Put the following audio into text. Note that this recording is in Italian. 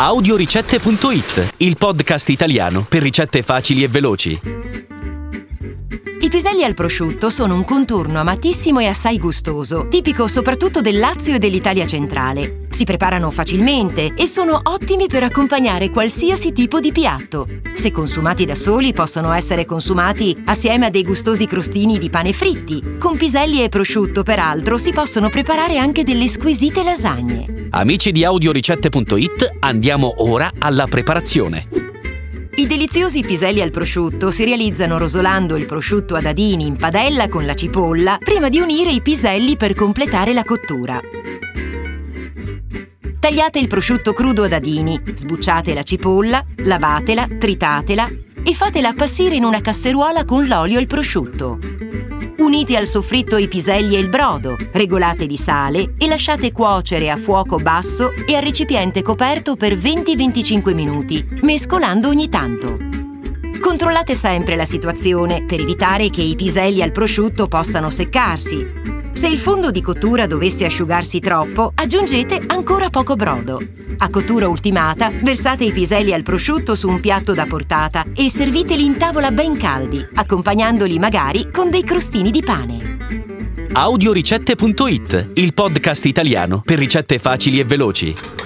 Audioricette.it, il podcast italiano per ricette facili e veloci. I piselli al prosciutto sono un contorno amatissimo e assai gustoso, tipico soprattutto del Lazio e dell'Italia centrale. Si preparano facilmente e sono ottimi per accompagnare qualsiasi tipo di piatto. Se consumati da soli possono essere consumati assieme a dei gustosi crostini di pane fritti. Con piselli e prosciutto, peraltro, si possono preparare anche delle squisite lasagne. Amici di Audioricette.it, andiamo ora alla preparazione. I deliziosi piselli al prosciutto si realizzano rosolando il prosciutto a dadini in padella con la cipolla prima di unire i piselli per completare la cottura. Tagliate il prosciutto crudo a dadini, sbucciate la cipolla, lavatela, tritatela e fatela appassire in una casseruola con l'olio e il prosciutto. Unite al soffritto i piselli e il brodo, regolate di sale e lasciate cuocere a fuoco basso e a recipiente coperto per 20-25 minuti, mescolando ogni tanto. Controllate sempre la situazione per evitare che i piselli al prosciutto possano seccarsi. Se il fondo di cottura dovesse asciugarsi troppo, aggiungete ancora poco brodo. A cottura ultimata, versate i piselli al prosciutto su un piatto da portata e serviteli in tavola ben caldi, accompagnandoli magari con dei crostini di pane. Audioricette.it, il podcast italiano per ricette facili e veloci.